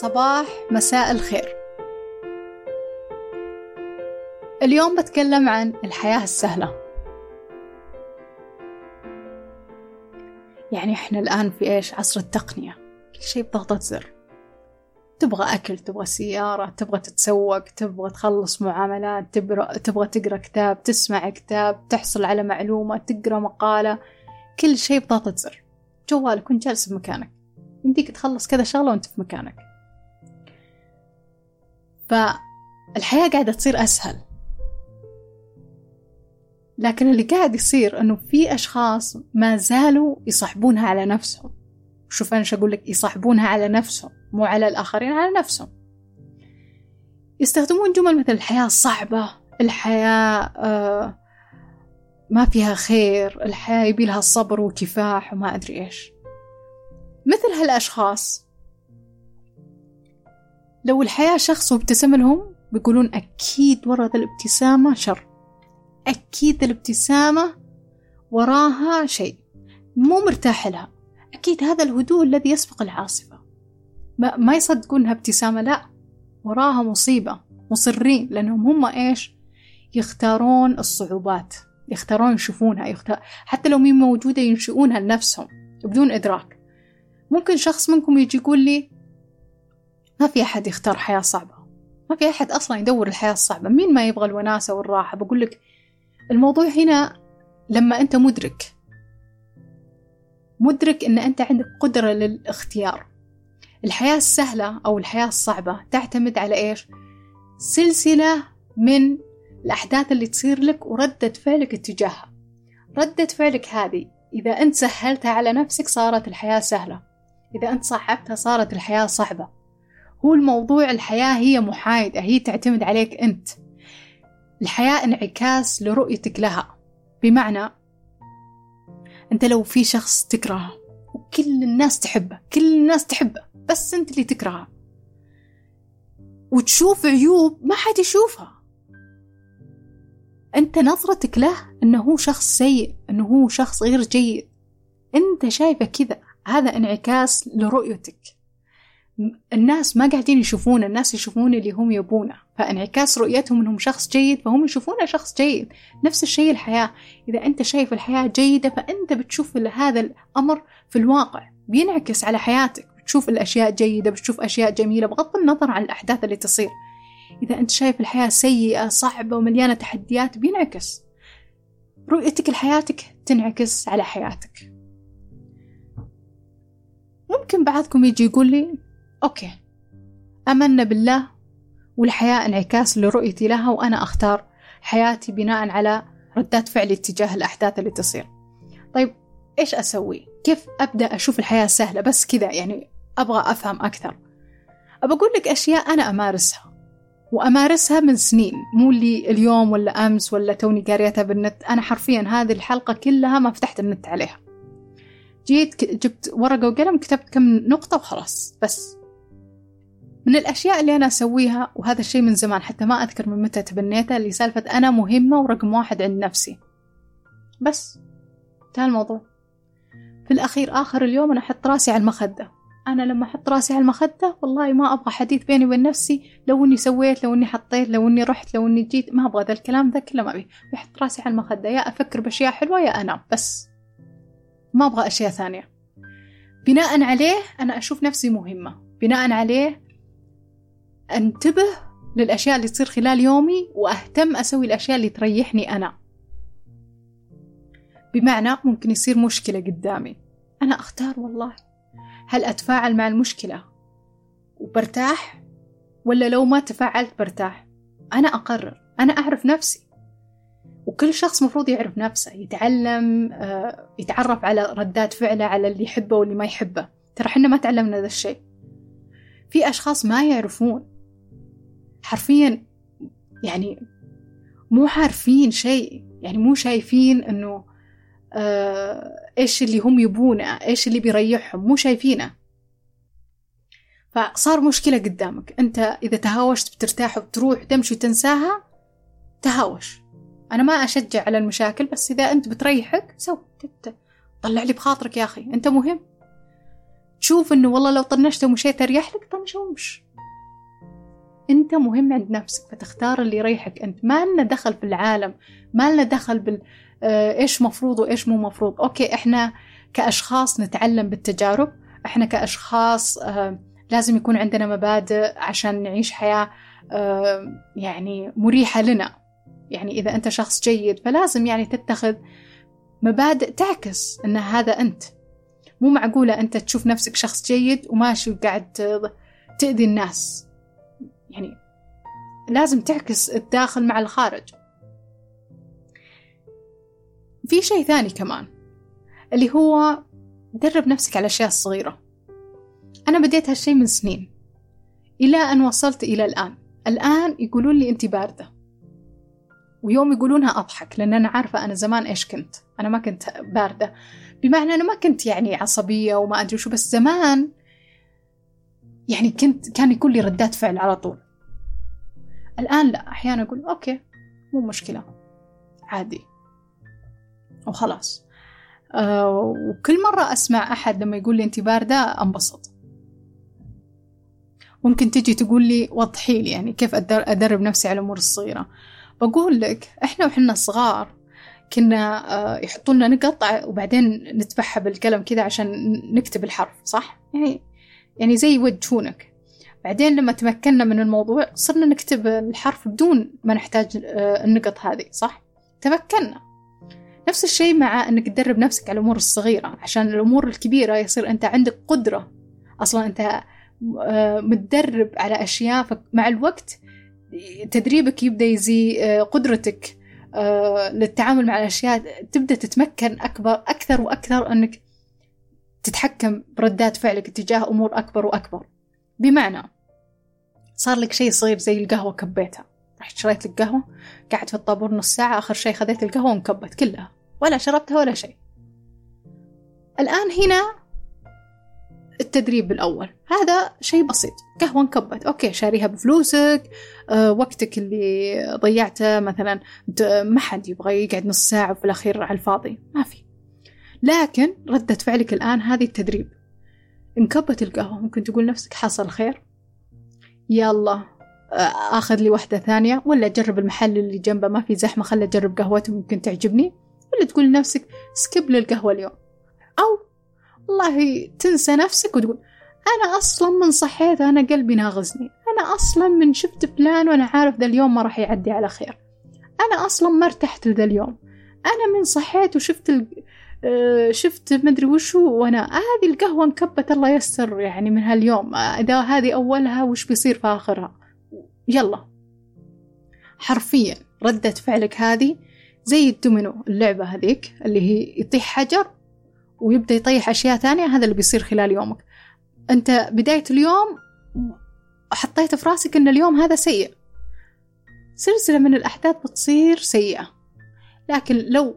صباح مساء الخير. اليوم بتكلم عن الحياة السهلة. يعني إحنا الآن في إيش؟ عصر التقنية. كل شيء بضغطة زر. تبغى أكل تبغى سيارة تبغى تتسوق تبغى تخلص معاملات تبغى, تقرأ كتاب تسمع كتاب تحصل على معلومة تقرأ مقالة. كل شيء بضغطة زر. جوالك وانت جالس بمكانك يمديك تخلص كذا شغلة وانت في مكانك. فالحياة قاعدة تصير أسهل. لكن اللي قاعد يصير أنه في أشخاص ما زالوا يصاحبونها على نفسهم. شوف أنا أقول لك يصاحبونها على نفسهم مو على الآخرين على نفسهم. يستخدمون جمل مثل الحياة صعبة الحياة آه ما فيها خير الحياة يبي لها صبر وكفاح وما أدري إيش. مثل هالأشخاص لو الحياة شخص وابتسم لهم بيقولون أكيد ورا الابتسامة شر. أكيد الابتسامة وراها شيء. مو مرتاح لها. أكيد هذا الهدوء الذي يسبق العاصفة. ما, ما يصدقونها ابتسامة لا. وراها مصيبة مصرين لأنهم هم إيش؟ يختارون الصعوبات. يختارون يشوفونها يختار حتى لو مين موجودة ينشئونها لنفسهم بدون إدراك. ممكن شخص منكم يجي يقول لي ما في أحد يختار حياة صعبة. ما في أحد أصلا يدور الحياة الصعبة. مين ما يبغى الوناسة والراحة؟ بقول لك الموضوع هنا لما أنت مدرك مدرك أن أنت عندك قدرة للاختيار. الحياة السهلة أو الحياة الصعبة تعتمد على إيش؟ سلسلة من الأحداث اللي تصير لك وردة فعلك اتجاهها. ردة فعلك هذه إذا أنت سهلتها على نفسك صارت الحياة سهلة. إذا أنت صعبتها صارت الحياة صعبة. هو الموضوع الحياة هي محايدة هي تعتمد عليك أنت. الحياة انعكاس لرؤيتك لها. بمعنى أنت لو في شخص تكرهه وكل الناس تحبه كل الناس تحبه بس أنت اللي تكرهه. وتشوف عيوب ما حد يشوفها. أنت نظرتك له أنه هو شخص سيء أنه هو شخص غير جيد. أنت شايفه كذا. هذا انعكاس لرؤيتك. الناس ما قاعدين يشوفون الناس يشوفون اللي هم يبونه. فانعكاس رؤيتهم إنهم شخص جيد فهم يشوفونه شخص جيد. نفس الشيء الحياة. إذا أنت شايف الحياة جيدة فأنت بتشوف هذا الأمر في الواقع. بينعكس على حياتك. بتشوف الأشياء جيدة بتشوف أشياء جميلة بغض النظر عن الأحداث اللي تصير. إذا أنت شايف الحياة سيئة صعبة ومليانة تحديات بينعكس. رؤيتك لحياتك تنعكس على حياتك. ممكن بعضكم يجي يقول لي أوكي. أمنا بالله والحياة انعكاس لرؤيتي لها وأنا أختار حياتي بناء على ردات فعلي تجاه الأحداث اللي تصير. طيب إيش أسوي؟ كيف أبدأ أشوف الحياة سهلة؟ بس كذا يعني أبغى أفهم أكثر. أقول لك أشياء أنا أمارسها وأمارسها من سنين مو اللي اليوم ولا أمس ولا توني قاريتها بالنت. أنا حرفيا هذه الحلقة كلها ما فتحت النت عليها. جيت جبت ورقة وقلم كتبت كم نقطة وخلاص بس. من الأشياء اللي أنا أسويها وهذا الشيء من زمان حتى ما أذكر من متى تبنيته اللي سالفة أنا مهمة ورقم واحد عند نفسي. بس انتهى الموضوع. في الأخير آخر اليوم أنا أحط راسي على المخدة. أنا لما أحط راسي على المخدة والله ما أبغى حديث بيني وبين نفسي لو إني سويت لو إني حطيت لو إني رحت لو إني جيت ما أبغى ذا الكلام ذا كله ما أبي. بحط راسي على المخدة يا أفكر بأشياء حلوة يا أنام. بس ما أبغى أشياء ثانية. بناء عليه أنا أشوف نفسي مهمة. بناء عليه أنتبه للأشياء اللي تصير خلال يومي وأهتم أسوي الأشياء اللي تريحني أنا. بمعنى ممكن يصير مشكلة قدامي. أنا أختار والله. هل أتفاعل مع المشكلة وبرتاح؟ ولا لو ما تفاعلت برتاح؟ أنا أقرر. أنا أعرف نفسي. وكل شخص مفروض يعرف نفسه يتعلم آه، يتعرف على ردات فعله على اللي يحبه واللي ما يحبه. ترى حنا ما تعلمنا ذا الشيء. في أشخاص ما يعرفون. حرفيا يعني مو عارفين شيء يعني مو شايفين إنه آه إيش اللي هم يبونه إيش اللي بيريحهم مو شايفينه. فصار مشكلة قدامك. أنت إذا تهاوشت بترتاح وبتروح تمشي وتنساها تهاوش. أنا ما أشجع على المشاكل بس إذا أنت بتريحك سو طلع لي بخاطرك يا أخي. أنت مهم. تشوف إنه والله لو طنشت ومشيت أريح لك طنش ومش أنت مهم عند نفسك فتختار اللي يريحك أنت. ما لنا دخل في العالم ما لنا دخل بال آه، إيش مفروض وإيش مو مفروض. أوكي إحنا كأشخاص نتعلم بالتجارب. إحنا كأشخاص آه، لازم يكون عندنا مبادئ عشان نعيش حياة آه، يعني مريحة لنا. يعني إذا أنت شخص جيد فلازم يعني تتخذ مبادئ تعكس أن هذا أنت. مو معقولة أنت تشوف نفسك شخص جيد وماشي وقاعد تأذي الناس. يعني لازم تعكس الداخل مع الخارج. في شيء ثاني كمان اللي هو درب نفسك على الأشياء الصغيرة أنا بديت هالشيء من سنين إلى أن وصلت إلى الآن. الآن يقولون لي أنت باردة. ويوم يقولونها أضحك لأن أنا عارفة أنا زمان إيش كنت. أنا ما كنت باردة. بمعنى أنا ما كنت يعني عصبية وما أدري شو بس زمان يعني كنت كان يكون لي ردات فعل على طول. الآن لا أحيانا أقول أوكي مو مشكلة. عادي. وخلاص. أه وكل مرة أسمع أحد لما يقول لي أنت باردة أنبسط. ممكن تجي تقول لي وضحي لي يعني كيف أدرب نفسي على الأمور الصغيرة. بقول لك إحنا وحنا صغار كنا آه، يحطوا لنا نقط وبعدين نتبعها بالقلم كذا عشان نكتب الحرف صح؟ يعني يعني زي يوجهونك بعدين لما تمكنا من الموضوع صرنا نكتب الحرف بدون ما نحتاج آه، النقط هذه صح؟ تمكنا. نفس الشيء مع إنك تدرب نفسك على الأمور الصغيرة عشان الأمور الكبيرة يصير أنت عندك قدرة. أصلا أنت آه، متدرب على أشياء مع الوقت تدريبك يبدأ يزي قدرتك آه، للتعامل مع الأشياء تبدأ تتمكن أكبر أكثر وأكثر أنك تتحكم بردات فعلك تجاه أمور أكبر وأكبر. بمعنى صار لك شيء صغير زي القهوة كبيتها. رحت شريت لك قهوة قعدت في الطابور نص ساعة آخر شيء خذيت القهوة وانكبت كلها. ولا شربتها ولا شيء. الآن هنا التدريب الأول. هذا شيء بسيط. قهوة انكبت. أوكي شاريها بفلوسك. أه وقتك اللي ضيعته مثلا ما حد يبغى يقعد نص ساعة وفي الأخير على الفاضي. ما في. لكن ردة فعلك الآن هذه التدريب. انكبت القهوة ممكن تقول نفسك حصل خير؟ يلا آخذ لي واحدة ثانية ولا اجرب المحل اللي جنبه ما في زحمة خلي اجرب قهوته ممكن تعجبني. ولا تقول لنفسك سكب للقهوة اليوم. أو والله تنسى نفسك وتقول أنا أصلا من صحيت أنا قلبي ناغزني. أنا أصلا من شفت فلان وأنا عارف ذا اليوم ما راح يعدي على خير. أنا أصلا ما ارتحت لذا اليوم. أنا من صحيت وشفت شفت مدري وشو وأنا هذه القهوة انكبت الله يستر يعني من هاليوم. إذا هذه أولها وش بيصير في آخرها؟ يلا. حرفيا ردة فعلك هذه زي الدومينو اللعبة هذيك اللي هي يطيح حجر ويبدأ يطيح أشياء ثانية هذا اللي بيصير خلال يومك. أنت بداية اليوم حطيت في راسك أن اليوم هذا سيء. سلسلة من الأحداث بتصير سيئة. لكن لو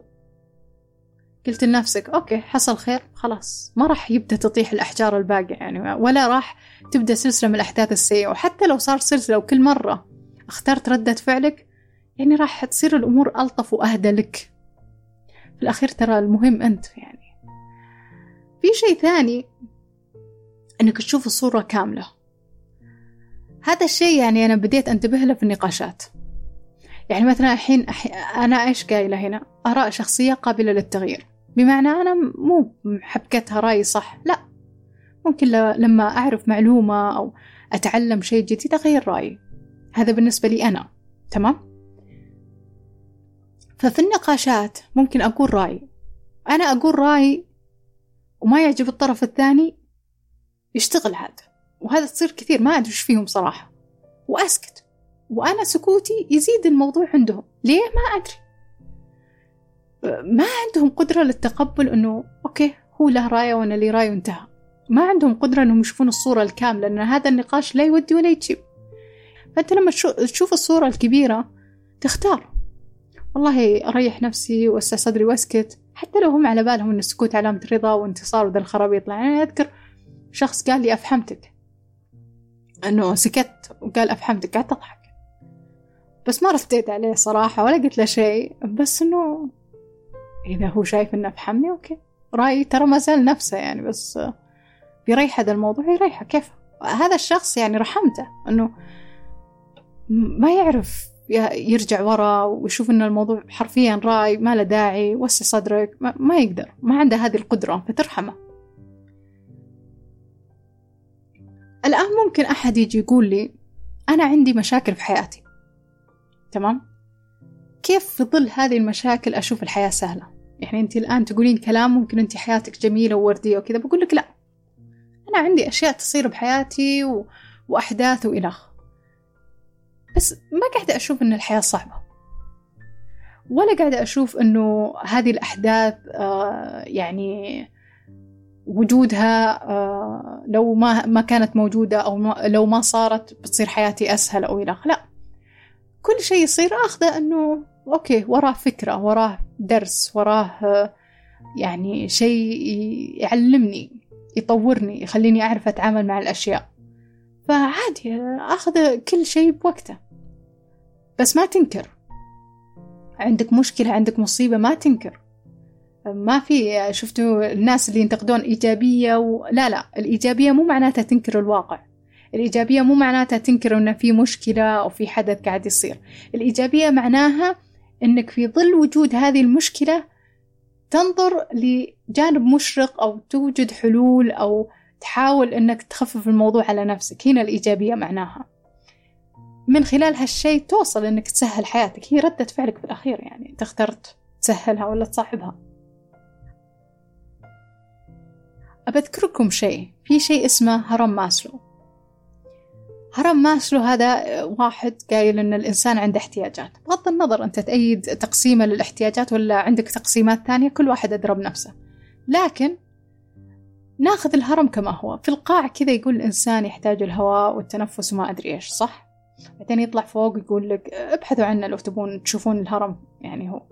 قلت لنفسك okay حصل خير خلاص. ما راح يبدأ تطيح الأحجار الباقية يعني ولا راح تبدأ سلسلة من الأحداث السيئة. وحتى لو صار سلسلة وكل مرة اخترت ردة فعلك يعني راح تصير الأمور ألطف وأهدى لك. في الأخير ترى المهم أنت يعني. في شيء ثاني إنك تشوف الصورة كاملة. هذا الشيء يعني أنا بديت أنتبه له في النقاشات. يعني مثلا الحين أنا إيش قايلة هنا؟ آراء شخصية قابلة للتغيير. بمعنى أنا مو حبكتها راي صح. لا. ممكن لما أعرف معلومة أو أتعلم شيء جديد أغير رأيي. هذا بالنسبة لي أنا. تمام؟ ففي النقاشات ممكن أقول رأي أنا أقول رأي وما يعجب الطرف الثاني يشتغل هذا. وهذا تصير كثير. ما أدري إيش فيهم صراحة. وأسكت. وأنا سكوتي يزيد الموضوع عندهم. ليه؟ ما أدري. ما عندهم قدرة للتقبل إنه okay هو له راية وأنا لي راية وانتهى. ما عندهم قدرة إنهم يشوفون الصورة الكاملة لأن هذا النقاش لا يودي ولا يجيب. فأنت لما تشوف الصورة الكبيرة تختار. والله أريح نفسي وأسع صدري وأسكت. حتى لو هم على بالهم أن السكوت علامة رضا وانتصار وذا الخرابيط. يعني أذكر شخص قال لي أفحمتك أنه سكت وقال أفحمتك قعدت أضحك. بس ما رديت عليه صراحة ولا قلت له شيء. بس إنه إذا هو شايف إنه أفحمني أوكي. رأيي ترى ما زال نفسه يعني بس بيريح هذا الموضوع يريحه. كيف؟ هذا الشخص يعني رحمته أنه ما يعرف يرجع ورا ويشوف أن الموضوع حرفيا راي ما له داعي وسع صدرك ما, ما يقدر ما عنده هذه القدرة فترحمه. الآن ممكن أحد يجي يقول لي أنا عندي مشاكل في حياتي. تمام؟ كيف في ظل هذه المشاكل أشوف الحياة سهلة؟ يعني أنت الآن تقولين كلام ممكن أنت حياتك جميلة ووردية وكذا بقول لك لا. أنا عندي أشياء تصير بحياتي و... وأحداث وإلخ بس ما قاعدة أشوف إن الحياة صعبة. ولا قاعدة أشوف إنه هذه الأحداث آه يعني وجودها آه لو ما ما كانت موجودة أو ما لو ما صارت بتصير حياتي أسهل أو إلى لا. كل شيء يصير أخذه إنه أوكي وراه فكرة وراه درس وراه يعني شيء يعلمني يطورني يخليني أعرف أتعامل مع الأشياء. فعادي أخذ كل شيء بوقته. بس ما تنكر. عندك مشكلة عندك مصيبة ما تنكر. ما في شفتوا الناس اللي ينتقدون إيجابية و... لا لا الإيجابية مو معناتها تنكر الواقع. الإيجابية مو معناتها تنكر إن في مشكلة أو في حدث قاعد يصير. الإيجابية معناها إنك في ظل وجود هذه المشكلة تنظر لجانب مشرق أو توجد حلول أو تحاول إنك تخفف الموضوع على نفسك. هنا الإيجابية معناها. من خلال هالشيء توصل إنك تسهل حياتك. هي ردة فعلك في الأخير يعني. أنت اخترت تسهلها ولا تصعبها أبذكركم شيء. في شيء اسمه هرم ماسلو. هرم ماسلو هذا واحد قايل إن الإنسان عنده احتياجات. بغض النظر أنت تأيد تقسيمة للاحتياجات ولا عندك تقسيمات ثانية كل واحد أدرى بنفسه لكن ناخذ الهرم كما هو. في القاع كذا يقول الإنسان يحتاج الهواء والتنفس وما أدري إيش صح؟ بعدين يطلع فوق يقول لك ابحثوا عنه لو تبون تشوفون الهرم يعني هو.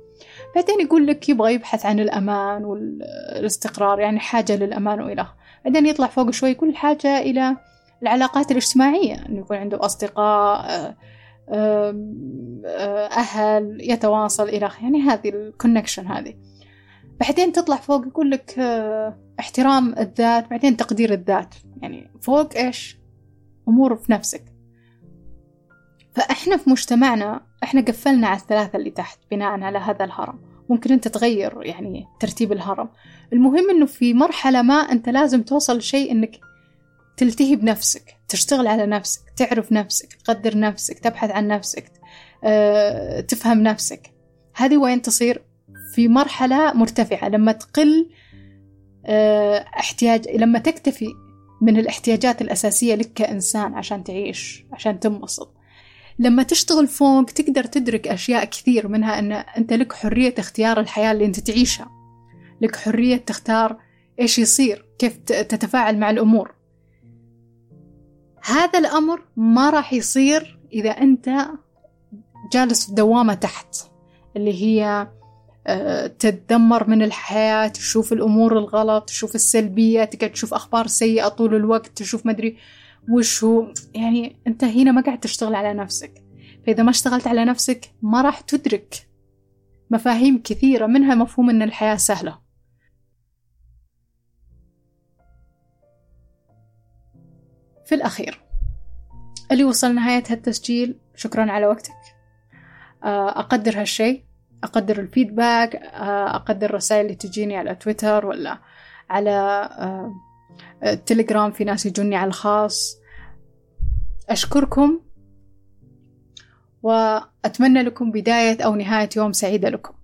بعدين يقول لك يبغى يبحث عن الأمان والإستقرار يعني حاجة للأمان وإلى بعدين يطلع فوق شوي يقول حاجة إلى العلاقات الاجتماعية إنه يكون عنده أصدقاء أهل يتواصل إلى يعني هذه الكونكشن هذه. بعدين تطلع فوق يقول لك احترام الذات بعدين تقدير الذات. يعني فوق إيش؟ أمور في نفسك. فإحنا في مجتمعنا إحنا قفلنا على الثلاثة اللي تحت بناء على هذا الهرم. ممكن أنت تغير يعني ترتيب الهرم. المهم أنه في مرحلة ما أنت لازم توصل لشيء أنك تلتهي بنفسك تشتغل على نفسك تعرف نفسك تقدر نفسك تبحث عن نفسك أه، تفهم نفسك. هذه وين تصير؟ في مرحلة مرتفعة لما تقل أه، احتياج لما تكتفي من الاحتياجات الأساسية لك كإنسان عشان تعيش عشان تنبسط. لما تشتغل فوق تقدر تدرك أشياء كثير منها أن أنت لك حرية اختيار الحياة اللي أنت تعيشها. لك حرية تختار إيش يصير كيف تتفاعل مع الأمور. هذا الأمر ما راح يصير إذا أنت جالس في دوامة تحت اللي هي آه، تتذمر من الحياة تشوف الأمور الغلط تشوف السلبية تقعد تشوف أخبار سيئة طول الوقت تشوف مدري وش هو. يعني أنت هنا ما قاعد تشتغل على نفسك. فإذا ما اشتغلت على نفسك ما راح تدرك مفاهيم كثيرة منها مفهوم أن الحياة سهلة. في الأخير. اللي وصل نهاية هالتسجيل شكرا على وقتك. آه، أقدر هالشي أقدر الفيدباك آه، أقدر الرسائل اللي تجيني على تويتر ولا على آه، التليجرام في ناس يجوني على الخاص. أشكركم وأتمنى لكم بداية أو نهاية يوم سعيدة لكم.